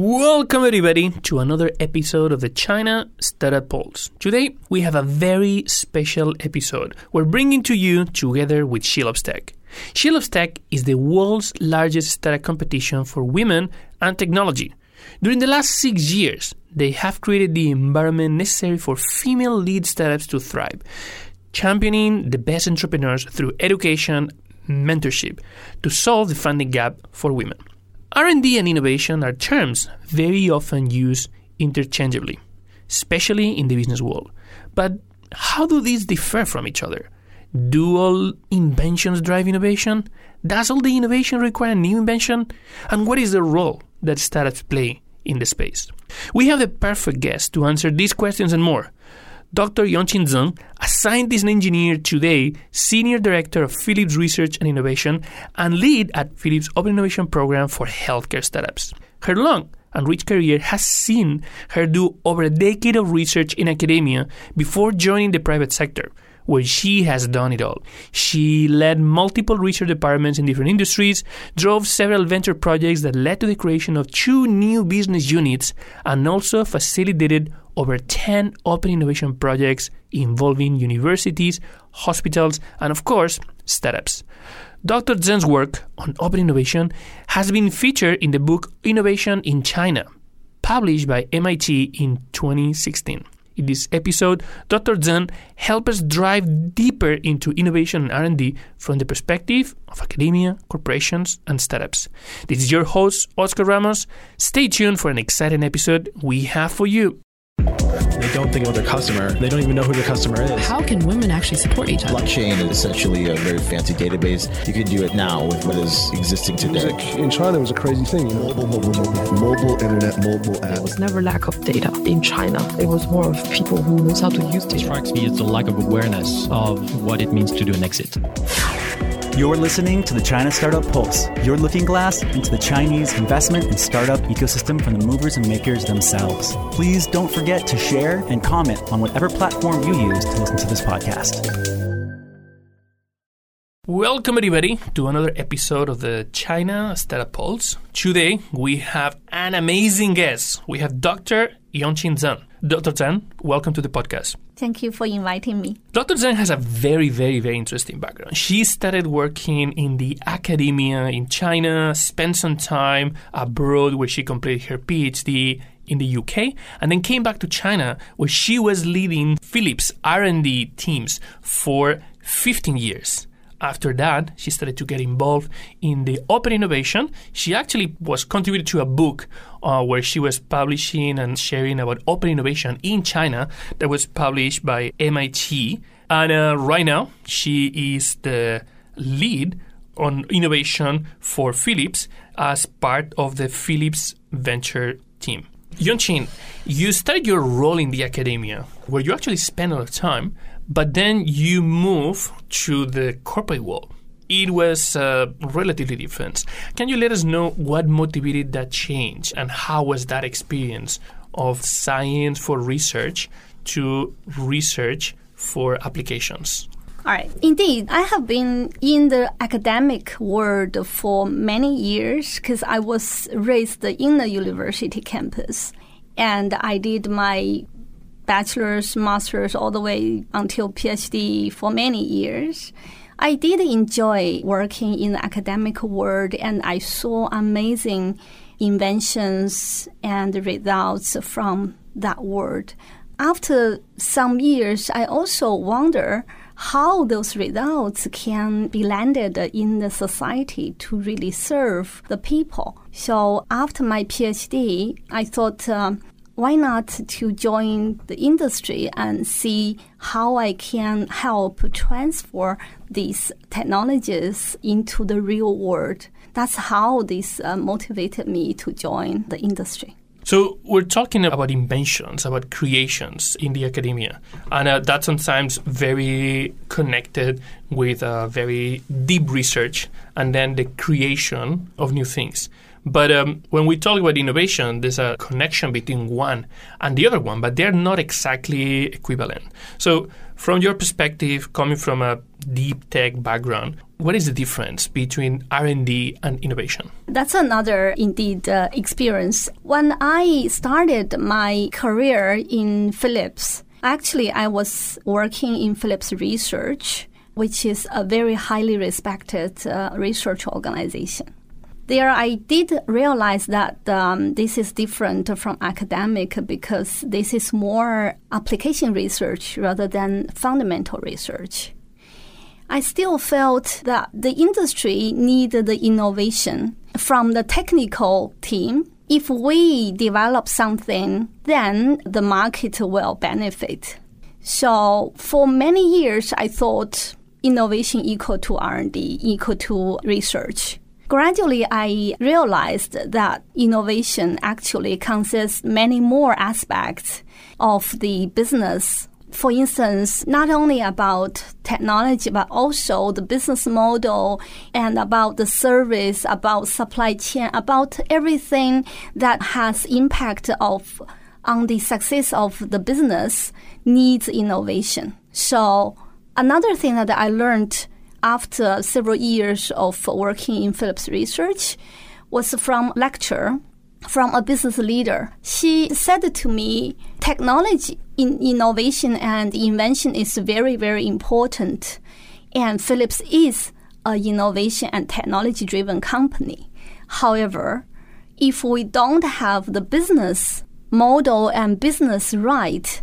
Welcome, everybody, to another episode of the China Startup Pulse. Today, we have a very special episode. We're bringing to you together with SheLoves Tech. SheLoves Tech is the world's largest startup competition for women and technology. During the last six years, they have created the environment necessary for female lead startups to thrive, championing the best entrepreneurs through education, mentorship, to solve the funding gap for women. R&D and innovation are terms very often used interchangeably, especially in the business world. But how do these differ from each other? Do all inventions drive innovation? Does all the innovation require a new invention? And what is the role that startups play in the space? We have the perfect guest to answer these questions and more. Dr. Yongqing Zheng, a scientist and engineer today, Senior Director of Philips Research and Innovation, and lead at Philips Open Innovation Program for Healthcare Startups. Her long and rich career has seen her do over a decade of research in academia before joining the private sector where she has done it all. She led multiple research departments in different industries, drove several venture projects that led to the creation of two new business units, and also facilitated over 10 open innovation projects involving universities, hospitals, and of course, startups. Dr. Zheng's work on open innovation has been featured in the book Innovation in China, published by MIT in 2016. In this episode, Dr. Zheng helps us drive deeper into innovation and R&D from the perspective of academia, corporations, and startups. This is your host, Oscar Ramos. Stay tuned for an exciting episode we have for you. They don't think about their customer. They don't even know who their customer is. How can women actually support each other? Blockchain is essentially a very fancy database. You can do it now with what is existing today. Music in China it was a crazy thing. You know? Mobile, mobile, mobile, mobile internet, mobile There app. was never lack of data in China. It was more of people who knows how to use data. strikes me as the lack of awareness of what it means to do an exit. You're listening to the China Startup Pulse, your looking glass into the Chinese investment and startup ecosystem from the movers and makers themselves. Please don't forget to share and comment on whatever platform you use to listen to this podcast. Welcome, everybody, to another episode of the China Startup Pulse. Today, we have an amazing guest. We have Dr. Yongqing Zheng. Dr. Zheng, welcome to the podcast. Thank you for inviting me. Dr. Zhang has a very, very, very interesting background. She started working in the academia in China, spent some time abroad where she completed her PhD in the UK, and then came back to China where she was leading Philips R&D teams for 15 years. After that, she started to get involved in the open innovation. She actually was contributed to a book uh, where she was publishing and sharing about open innovation in China that was published by MIT. And uh, right now, she is the lead on innovation for Philips as part of the Philips venture team. Yongqing, you started your role in the academia where you actually spend a lot of time, but then you move to the corporate world. It was uh, relatively different. Can you let us know what motivated that change and how was that experience of science for research to research for applications? All right. Indeed, I have been in the academic world for many years because I was raised in the university campus. And I did my bachelor's, master's, all the way until PhD for many years. I did enjoy working in the academic world and I saw amazing inventions and results from that world. After some years, I also wonder how those results can be landed in the society to really serve the people. So after my PhD, I thought, um, why not to join the industry and see how I can help transfer these technologies into the real world? That's how this uh, motivated me to join the industry. So we're talking about inventions, about creations in the academia, and uh, that's sometimes very connected with uh, very deep research and then the creation of new things. But um, when we talk about innovation, there's a connection between one and the other one, but they're not exactly equivalent. So, from your perspective, coming from a deep tech background, what is the difference between R&D and innovation? That's another indeed uh, experience. When I started my career in Philips, actually I was working in Philips Research, which is a very highly respected uh, research organization. There, I did realize that um, this is different from academic because this is more application research rather than fundamental research. I still felt that the industry needed the innovation from the technical team. If we develop something, then the market will benefit. So for many years, I thought innovation equal to R&D, equal to research. Gradually, I realized that innovation actually consists many more aspects of the business. For instance, not only about technology, but also the business model and about the service, about supply chain, about everything that has impact of on the success of the business needs innovation. So another thing that I learned after several years of working in Philips Research was from lecture from a business leader. She said to me, technology in innovation and invention is very, very important. And Philips is an innovation and technology driven company. However, if we don't have the business model and business right,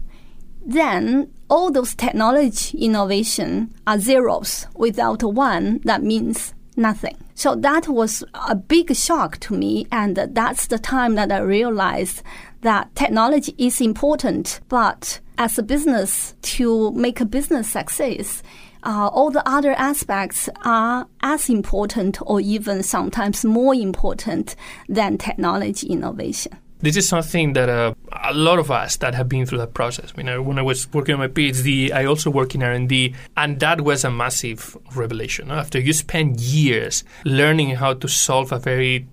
then all those technology innovation are zeros. Without one, that means nothing. So that was a big shock to me, and that's the time that I realized that technology is important, but as a business, to make a business success, uh, all the other aspects are as important or even sometimes more important than technology innovation this is something that uh, a lot of us that have been through that process. You know, when I was working on my PhD, I also work in R&D, and that was a massive revelation. After you spend years learning how to solve a very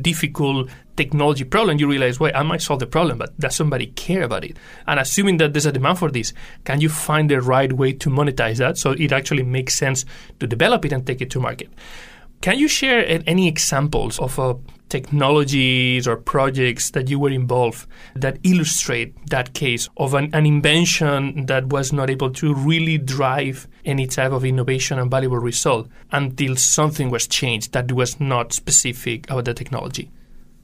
difficult technology problem, you realize, wait, I might solve the problem, but does somebody care about it? And assuming that there's a demand for this, can you find the right way to monetize that so it actually makes sense to develop it and take it to market? Can you share any examples of uh, technologies or projects that you were involved that illustrate that case of an, an, invention that was not able to really drive any type of innovation and valuable result until something was changed that was not specific about the technology?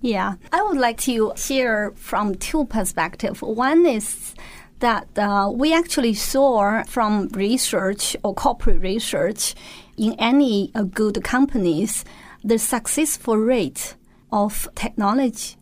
Yeah, I would like to share from two perspectives. One is that uh, we actually saw from research or corporate research in any uh, good companies, the successful rate of technology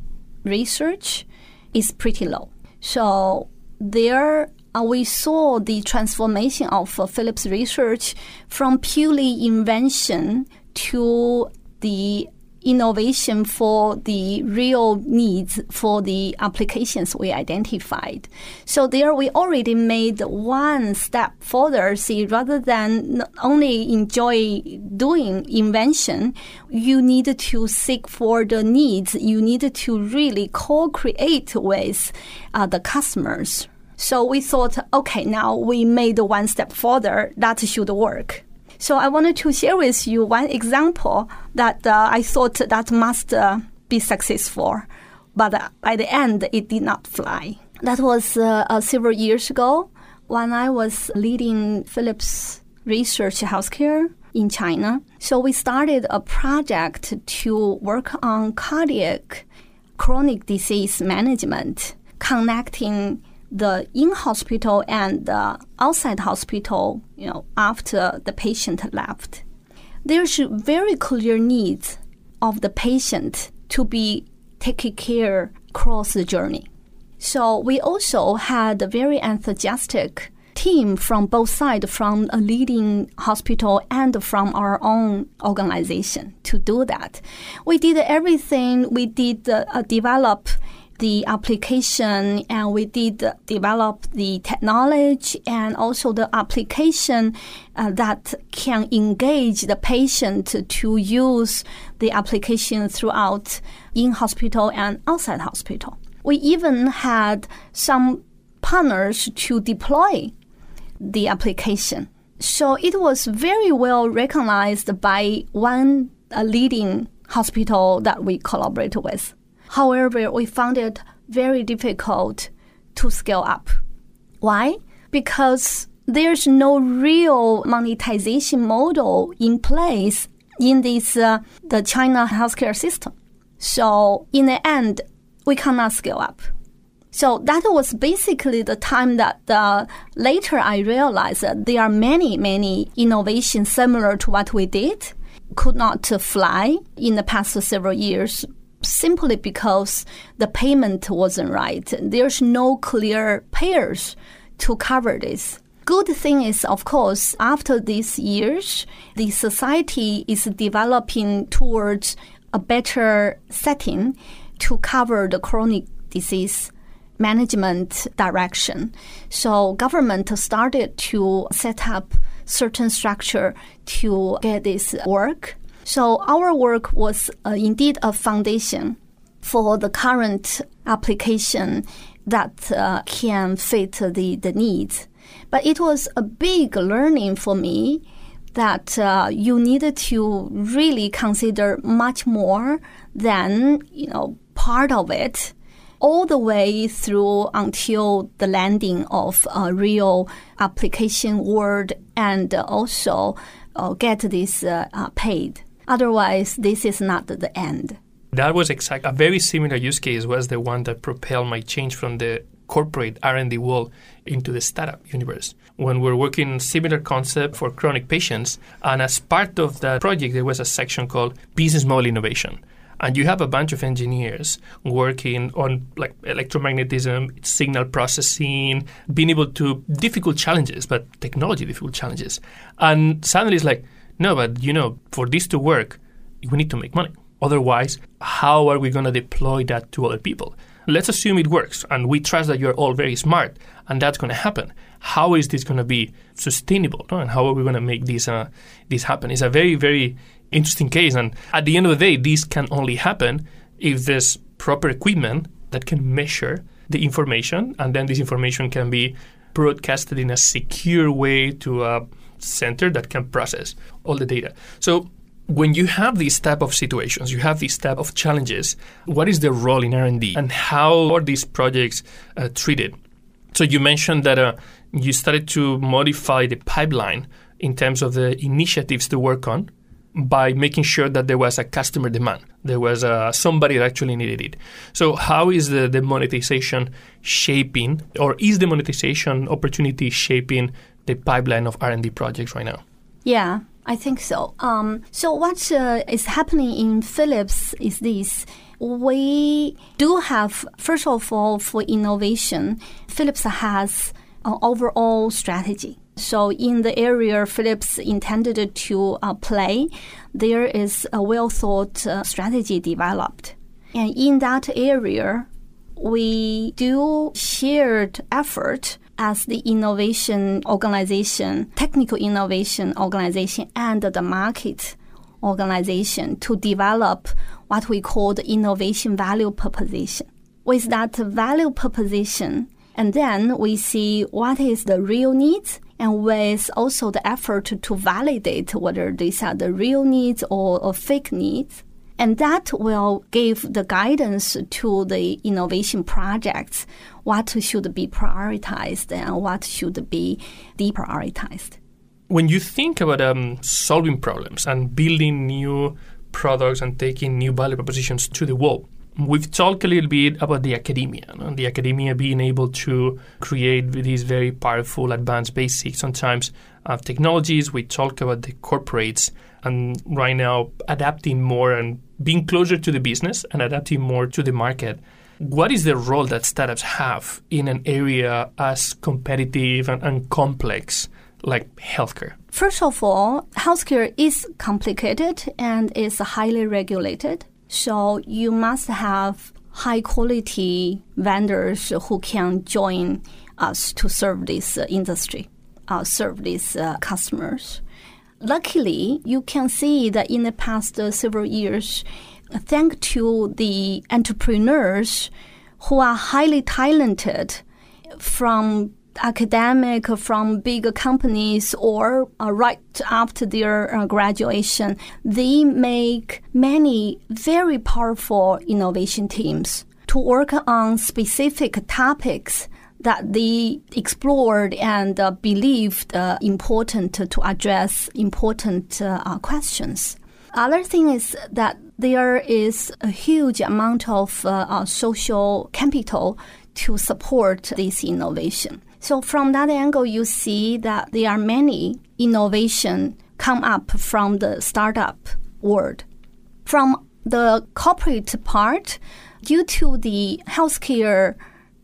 research is pretty low. So there uh, we saw the transformation of uh, Philips research from purely invention to the innovation for the real needs for the applications we identified. So there we already made one step further. See, rather than only enjoy doing invention, you need to seek for the needs. You need to really co-create with uh, the customers. So we thought, okay, now we made one step further. That should work. So I wanted to share with you one example that uh, I thought that must uh, be successful, but uh, by the end it did not fly. That was uh, uh, several years ago when I was leading Philips Research Healthcare in China. So we started a project to work on cardiac chronic disease management, connecting the in hospital and the outside hospital, you know, after the patient left. There's very clear needs of the patient to be taken care across the journey. So we also had a very enthusiastic team from both sides, from a leading hospital and from our own organization to do that. We did everything. We did uh, develop the application and we did develop the technology and also the application uh, that can engage the patient to use the application throughout in hospital and outside hospital. We even had some partners to deploy the application So it was very well recognized by one uh, leading hospital that we collaborate with. However, we found it very difficult to scale up. Why? Because there's no real monetization model in place in this uh, the China healthcare system. So in the end, we cannot scale up. So that was basically the time that uh, later I realized that there are many, many innovations similar to what we did could not fly in the past several years simply because the payment wasn't right. There's no clear payers to cover this. Good thing is, of course, after these years, the society is developing towards a better setting to cover the chronic disease management direction. So government started to set up certain structure to get this work. So our work was uh, indeed a foundation for the current application that uh, can fit the, the needs. But it was a big learning for me that uh, you needed to really consider much more than you know part of it all the way through until the landing of a real application word and also uh, get this uh, uh, paid. Otherwise, this is not the end. That was exact. A very similar use case was the one that propelled my change from the corporate R&D world into the startup universe. When we're working similar concept for chronic patients, and as part of that project, there was a section called business model innovation and you have a bunch of engineers working on like electromagnetism, signal processing, being able to difficult challenges, but technology difficult challenges. And suddenly it's like, no, but you know, for this to work, we need to make money. Otherwise, how are we going to deploy that to other people? Let's assume it works, and we trust that you're all very smart, and that's going to happen. How is this going to be sustainable, no? and how are we going to make this uh, this happen? It's a very, very interesting case. And at the end of the day, this can only happen if there's proper equipment that can measure the information, and then this information can be broadcasted in a secure way to a center that can process all the data. So when you have these type of situations, you have these type of challenges. What is the role in R and D, and how are these projects uh, treated? So you mentioned that uh, you started to modify the pipeline in terms of the initiatives to work on by making sure that there was a customer demand. There was uh, somebody that actually needed it. So, how is the, the monetization shaping, or is the monetization opportunity shaping the pipeline of R and D projects right now? Yeah, I think so. Um, so, what uh, is happening in Philips is this. We do have, first of all, for innovation, Philips has an overall strategy so, in the area Philips intended to uh, play, there is a well thought uh, strategy developed. And in that area, we do shared effort as the innovation organization, technical innovation organization, and the market organization to develop what we call the innovation value proposition. With that value proposition, and then we see what is the real needs and with also the effort to validate whether these are the real needs or, fake needs. And that will give the guidance to the innovation projects what should be prioritized and what should be deprioritized. When you think about um, solving problems and building new products and taking new value propositions to the world, We've talked a little bit about the academia, no? the academia being able to create these very powerful, advanced, basic, sometimes uh, technologies. We talk about the corporates, and right now adapting more and being closer to the business and adapting more to the market. What is the role that startups have in an area as competitive and, and complex like healthcare? First of all, healthcare is complicated and is highly regulated. So you must have high quality vendors who can join us to serve this uh, industry, uh, serve these uh, customers. Luckily, you can see that in the past uh, several years, thanks to the entrepreneurs who are highly talented from academic from big companies or uh, right after their uh, graduation, they make many very powerful innovation teams to work on specific topics that they explored and uh, believed uh, important to address important uh, uh, questions. Other thing is that there is a huge amount of uh, social capital to support this innovation. So from that angle, you see that there are many innovation come up from the startup world. From the corporate part, due to the healthcare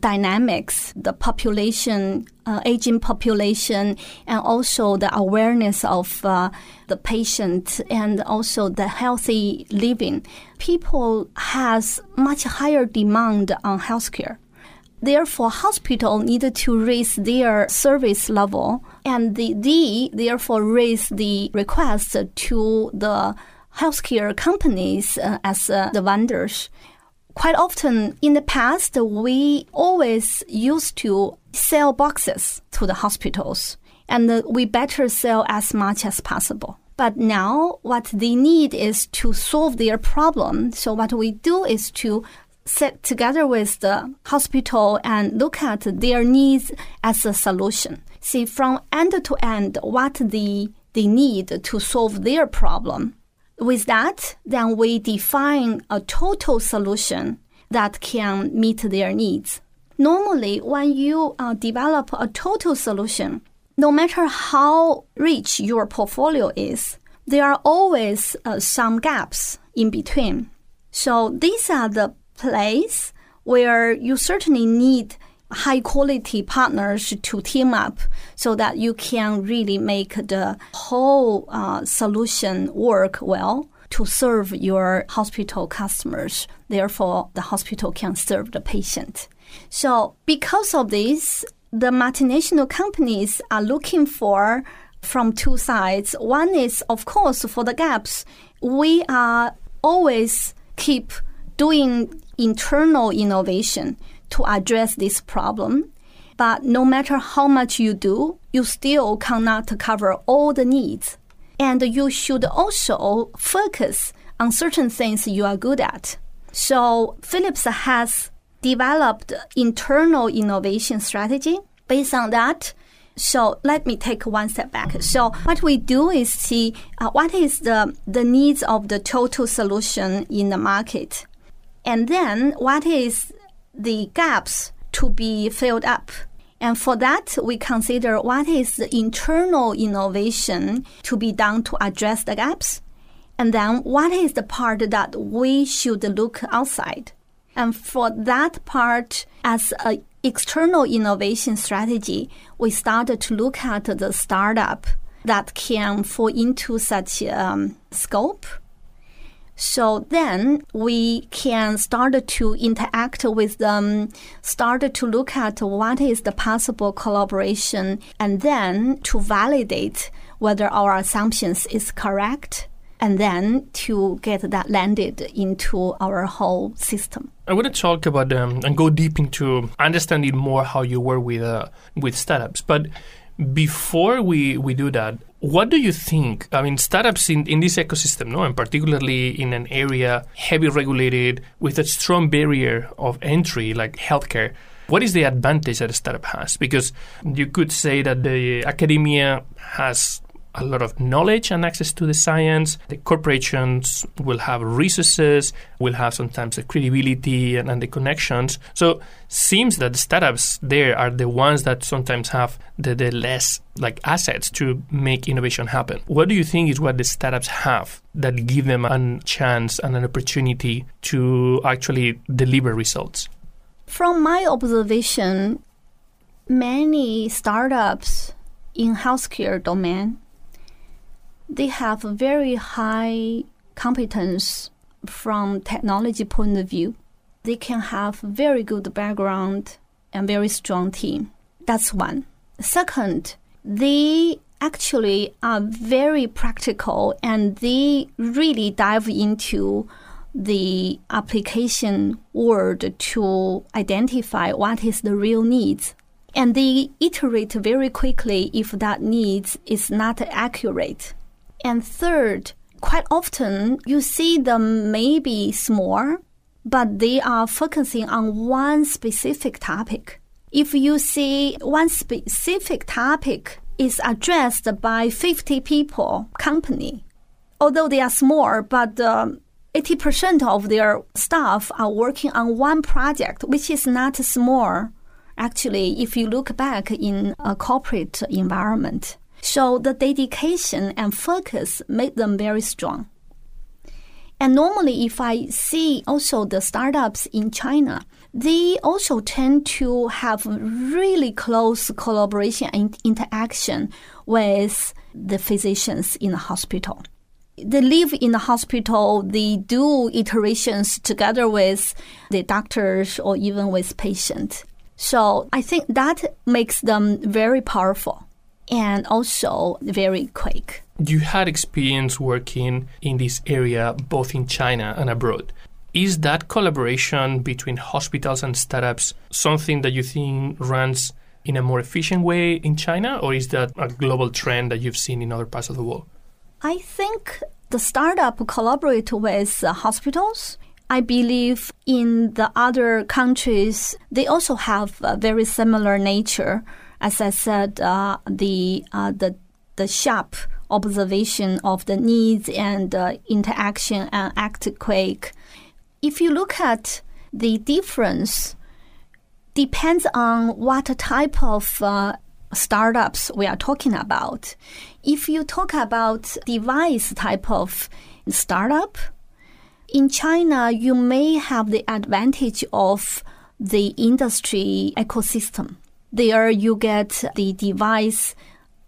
dynamics, the population, uh, aging population, and also the awareness of uh, the patient and also the healthy living, people has much higher demand on healthcare. Therefore, hospital needed to raise their service level, and the, they therefore raise the request to the healthcare companies uh, as uh, the vendors quite often in the past, we always used to sell boxes to the hospitals, and we better sell as much as possible. But now, what they need is to solve their problem. So, what we do is to sit together with the hospital and look at their needs as a solution. See from end to end what they, they need to solve their problem with that, then we define a total solution that can meet their needs. Normally, when you uh, develop a total solution, no matter how rich your portfolio is, there are always uh, some gaps in between. So these are the places where you certainly need high quality partners to team up so that you can really make the whole uh, solution work well to serve your hospital customers. Therefore, the hospital can serve the patient. So, because of this, the multinational companies are looking for from two sides. One is, of course, for the gaps. We are always keep doing internal innovation to address this problem. But no matter how much you do, you still cannot cover all the needs. And you should also focus on certain things you are good at. So Philips has developed internal innovation strategy based on that. So let me take one step back. So what we do is see uh, what is the, the needs of the total solution in the market. And then what is the gaps to be filled up. And for that, we consider what is the internal innovation to be done to address the gaps. And then what is the part that we should look outside. And for that part, as an external innovation strategy, we started to look at the startup that can fall into such um, scope so then we can start to interact with them, start to look at what is the possible collaboration, and then to validate whether our assumptions is correct, and then to get that landed into our whole system. I want to talk about um, and go deep into understanding more how you work with uh, with startups, but before we, we do that, what do you think? I mean, startups in, in this ecosystem, no, and particularly in an area heavy regulated with a strong barrier of entry like healthcare, what is the advantage that a startup has? Because you could say that the academia has a lot of knowledge and access to the science. The corporations will have resources, will have sometimes the credibility and, and, the connections. So seems that the startups there are the ones that sometimes have the, the less like assets to make innovation happen. What do you think is what the startups have that give them a chance and an opportunity to actually deliver results? From my observation, many startups in healthcare domain they have very high competence from technology point of view. They can have very good background and very strong team. That's one. Second, they actually are very practical and they really dive into the application world to identify what is the real needs And they iterate very quickly if that needs is not accurate. And third, quite often you see them maybe small, but they are focusing on one specific topic. If you see one specific topic is addressed by 50 people company, although they are small, but um, 80% of their staff are working on one project, which is not small, actually, if you look back in a corporate environment. So the dedication and focus made them very strong. And normally, if I see also the startups in China, they also tend to have really close collaboration and interaction with the physicians in the hospital. They live in the hospital, they do iterations together with the doctors or even with patients. So I think that makes them very powerful and also very quick. You had experience working in this area both in China and abroad. Is that collaboration between hospitals and startups something that you think runs in a more efficient way in China, or is that a global trend that you've seen in other parts of the world? I think the startup collaborate with hospitals. I believe in the other countries, they also have a very similar nature. As I said, uh, the uh, the the sharp observation of the needs and uh, interaction and act quick if you look at the difference, depends on what type of uh, startups we are talking about. If you talk about device type of startup, in China, you may have the advantage of the industry ecosystem. There, you get the device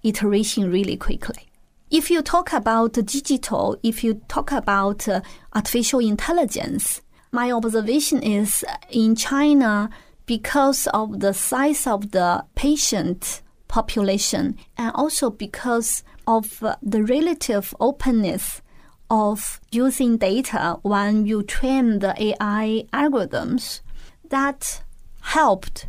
iteration really quickly. If you talk about digital, if you talk about uh, artificial intelligence, my observation is in China, because of the size of the patient population and also because of the relative openness of using data when you train the AI algorithms, that helped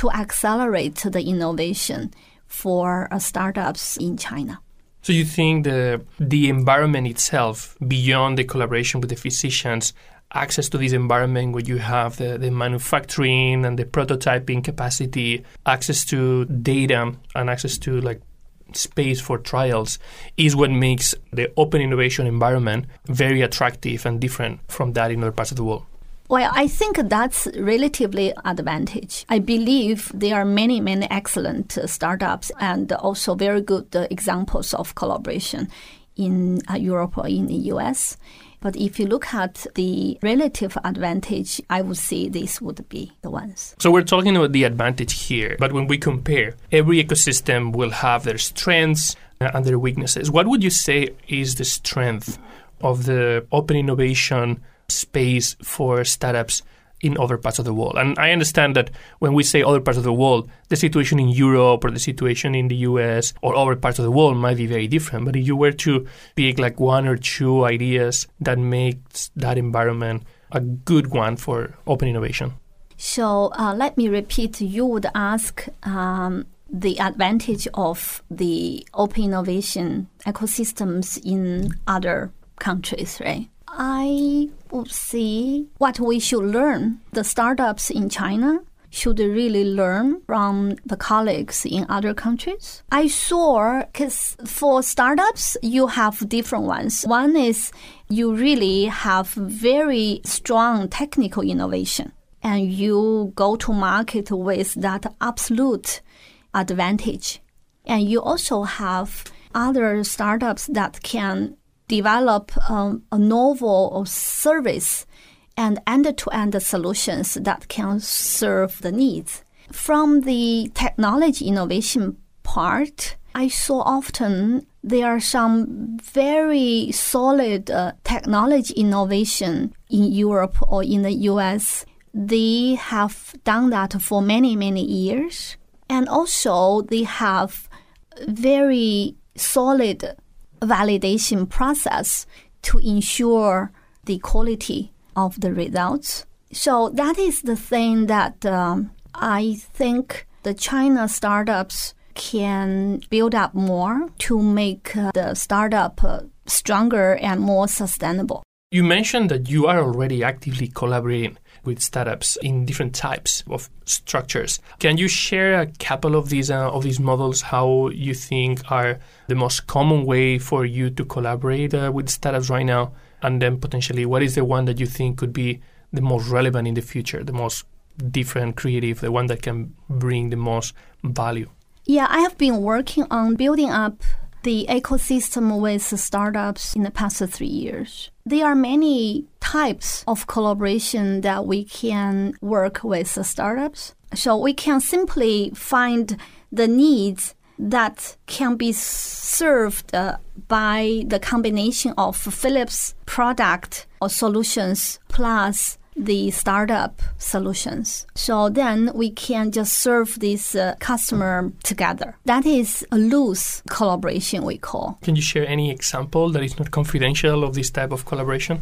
to accelerate the innovation for uh, startups in China. So you think the the environment itself, beyond the collaboration with the physicians, access to this environment where you have the, the manufacturing and the prototyping capacity, access to data and access to like space for trials is what makes the open innovation environment very attractive and different from that in other parts of the world. Well, I think that's relatively advantage. I believe there are many, many excellent uh, startups and also very good uh, examples of collaboration in uh, Europe or in the US. But if you look at the relative advantage, I would say these would be the ones. So we're talking about the advantage here, but when we compare, every ecosystem will have their strengths and their weaknesses. What would you say is the strength of the open innovation space for startups in other parts of the world. And I understand that when we say other parts of the world, the situation in Europe or the situation in the US or other parts of the world might be very different. But if you were to pick like one or two ideas that makes that environment a good one for open innovation. So uh, let me repeat. You would ask um, the advantage of the open innovation ecosystems in other countries, right? I see what we should learn. The startups in China should really learn from the colleagues in other countries. I saw because for startups, you have different ones. One is you really have very strong technical innovation and you go to market with that absolute advantage. And you also have other startups that can develop um, a novel service and end-to-end solutions that can serve the needs. From the technology innovation part, I saw often there are some very solid uh, technology innovation in Europe or in the US. They have done that for many, many years. And also, they have very solid validation process to ensure the quality of the results. So that is the thing that um, I think the China startups can build up more to make uh, the startup uh, stronger and more sustainable. You mentioned that you are already actively collaborating with startups in different types of structures. Can you share a couple of these uh, of these models? How you think are the most common way for you to collaborate uh, with startups right now, and then potentially what is the one that you think could be the most relevant in the future, the most different, creative, the one that can bring the most value? Yeah, I have been working on building up the ecosystem with startups in the past three years. There are many types of collaboration that we can work with startups. So we can simply find the needs that can be served uh, by the combination of Philips product or solutions plus the startup solutions. So then we can just serve this uh, customer together. That is a loose collaboration we call. Can you share any example that is not confidential of this type of collaboration?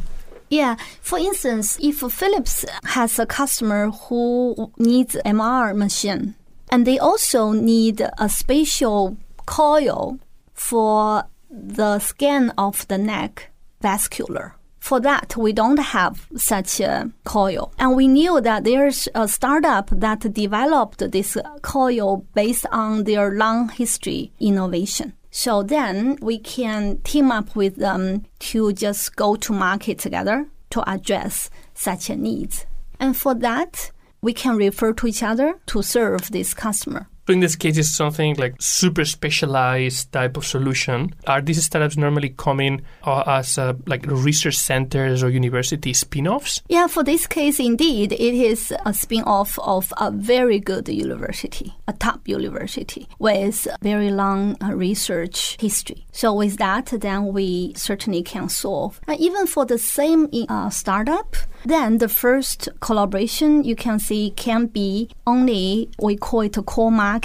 Yeah, for instance, if Philips has a customer who needs MR machine, and they also need a special coil for the scan of the neck vascular. For that, we don't have such a coil. And we knew that there's a startup that developed this coil based on their long history innovation. So then we can team up with them to just go to market together to address such a needs. And for that, we can refer to each other to serve this customer. So in this case, it's something like super specialized type of solution. Are these startups normally coming uh, as uh, like research centers or university spin-offs? Yeah, for this case, indeed, it is a spin-off of a very good university, a top university with very long uh, research history. So with that, then we certainly can solve. And even for the same uh, startup, then the first collaboration you can see can be only we call it a core market.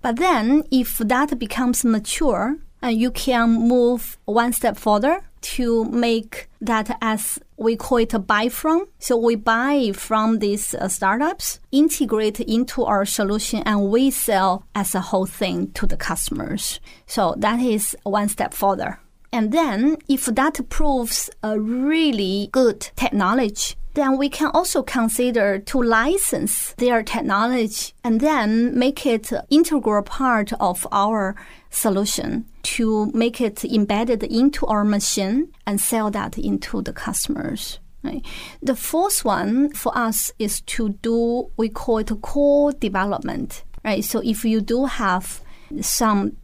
But then if that becomes mature, and uh, you can move one step further to make that as we call it a buy from. So we buy from these uh, startups, integrate into our solution, and we sell as a whole thing to the customers. So that is one step further. And then if that proves a really good technology, then we can also consider to license their technology and then make it integral part of our solution to make it embedded into our machine and sell that into the customers. Right. The fourth one for us is to do we call it co development. Right. So if you do have some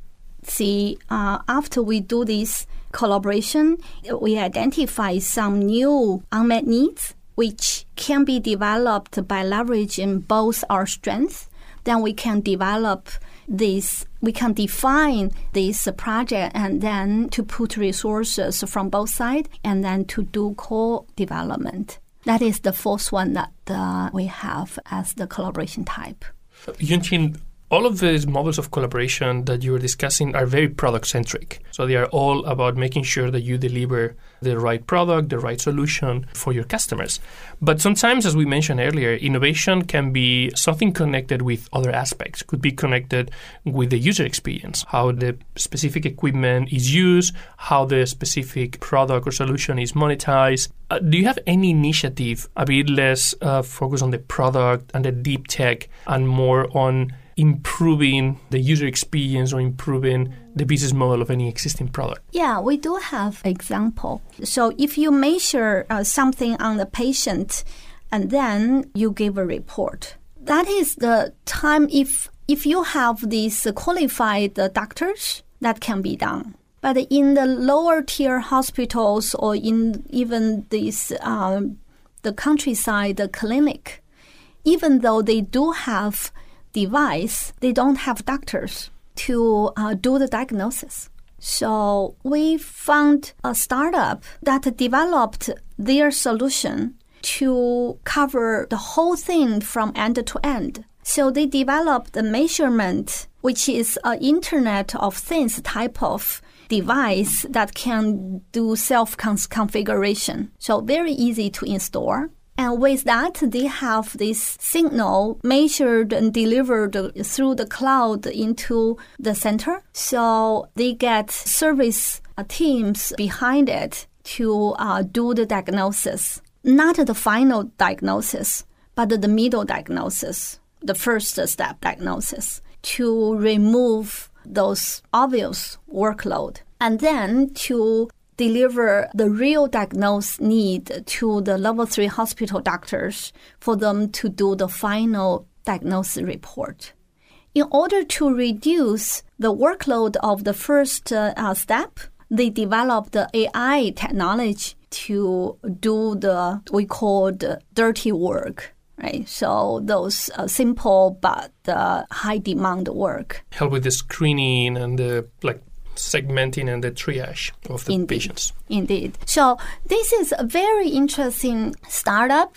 see uh, after we do this collaboration, we identify some new unmet needs which can be developed by leveraging both our strengths. Then we can develop this, we can define this project and then to put resources from both sides and then to do co development. That is the fourth one that uh, we have as the collaboration type. Yunchin, all of these models of collaboration that you were discussing are very product centric. So they are all about making sure that you deliver the right product, the right solution for your customers. But sometimes, as we mentioned earlier, innovation can be something connected with other aspects, could be connected with the user experience, how the specific equipment is used, how the specific product or solution is monetized. Uh, do you have any initiative a bit less uh, focused on the product and the deep tech and more on improving the user experience or improving the business model of any existing product? Yeah, we do have example. So if you measure uh, something on the patient and then you give a report, that is the time if if you have these qualified doctors that can be done. But in the lower tier hospitals or in even this um, the countryside the clinic, even though they do have device, they don't have doctors to uh, do the diagnosis. So we found a startup that developed their solution to cover the whole thing from end to end. So they developed a measurement, which is an Internet of Things type of device that can do self configuration. So very easy to install And with that, they have this signal measured and delivered through the cloud into the center. So they get service teams behind it to uh, do the diagnosis. Not the final diagnosis, but the middle diagnosis, the first step diagnosis to remove those obvious workload and then to deliver the real diagnosed need to the level 3 hospital doctors for them to do the final diagnosis report. In order to reduce the workload of the first uh, step, they developed the AI technology to do the we call the dirty work right? So those uh, simple but uh, high demand work. Help with the screening and the like segmenting and the triage of the Indeed. patients. Indeed. So this is a very interesting startup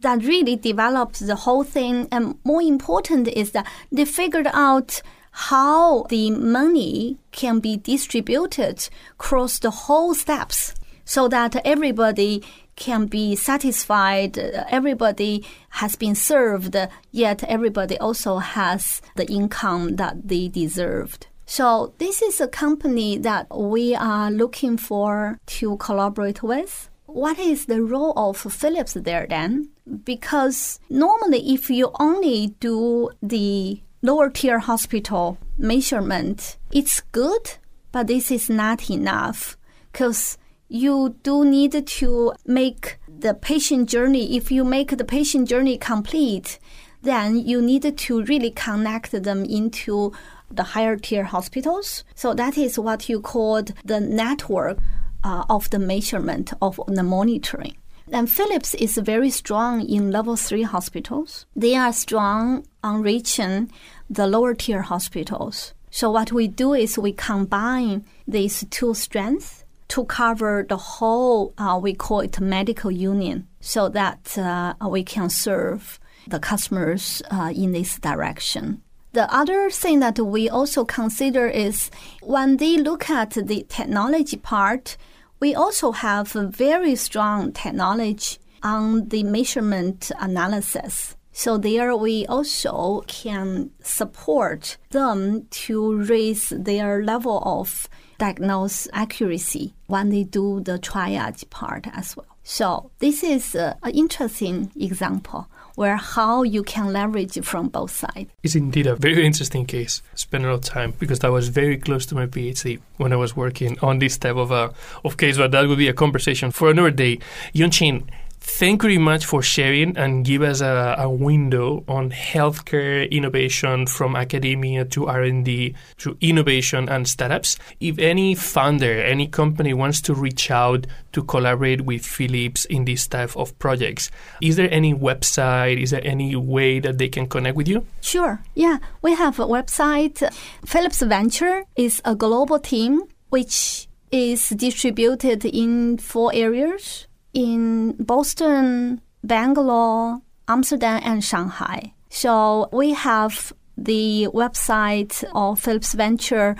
that really develops the whole thing. And more important is that they figured out how the money can be distributed across the whole steps so that everybody can be satisfied, everybody has been served, yet everybody also has the income that they deserved. So this is a company that we are looking for to collaborate with. What is the role of Philips there then? Because normally if you only do the lower tier hospital measurement, it's good, but this is not enough because you do need to make the patient journey. If you make the patient journey complete, then you need to really connect them into the higher tier hospitals. So that is what you called the network uh, of the measurement of the monitoring. And Philips is very strong in level three hospitals. They are strong on reaching the lower tier hospitals. So what we do is we combine these two strengths to cover the whole, uh, we call it medical union, so that uh, we can serve the customers uh, in this direction. The other thing that we also consider is when they look at the technology part, we also have very strong technology on the measurement analysis. So there we also can support them to raise their level of diagnose accuracy when they do the triage part as well. So this is an interesting example where how you can leverage from both sides. It's indeed a very interesting case. Spent a lot of time because that was very close to my PhD when I was working on this type of a of case, but that would be a conversation for another day. Yunchin, Thank you very much for sharing and give us a, a, window on healthcare innovation from academia to R&D to innovation and startups. If any founder, any company wants to reach out to collaborate with Philips in this type of projects, is there any website? Is there any way that they can connect with you? Sure. Yeah, we have a website. Philips Venture is a global team which is distributed in four areas in Boston, Bangalore, Amsterdam, and Shanghai. So we have the website of Philips Venture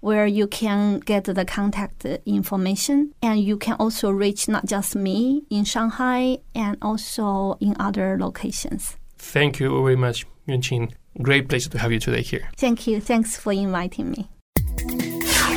where you can get the contact information and you can also reach not just me in Shanghai and also in other locations. Thank you very much, Yunchin. Great pleasure to have you today here. Thank you. Thanks for inviting me.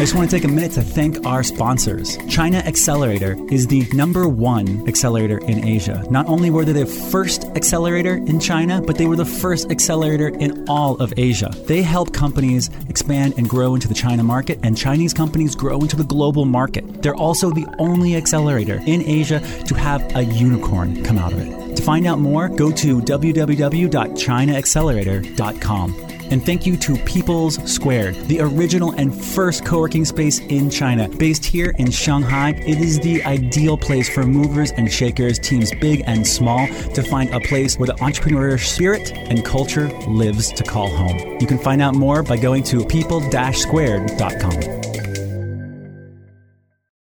I just want to take a minute to thank our sponsors. China Accelerator is the number one accelerator in Asia. Not only were they the first accelerator in China, but they were the first accelerator in all of Asia. They help companies expand and grow into the China market, and Chinese companies grow into the global market. They're also the only accelerator in Asia to have a unicorn come out of it. To find out more, go to www.chinaaccelerator.com. And thank you to People's Squared, the original and first co working space in China. Based here in Shanghai, it is the ideal place for movers and shakers, teams big and small, to find a place where the entrepreneurial spirit and culture lives to call home. You can find out more by going to people squared.com.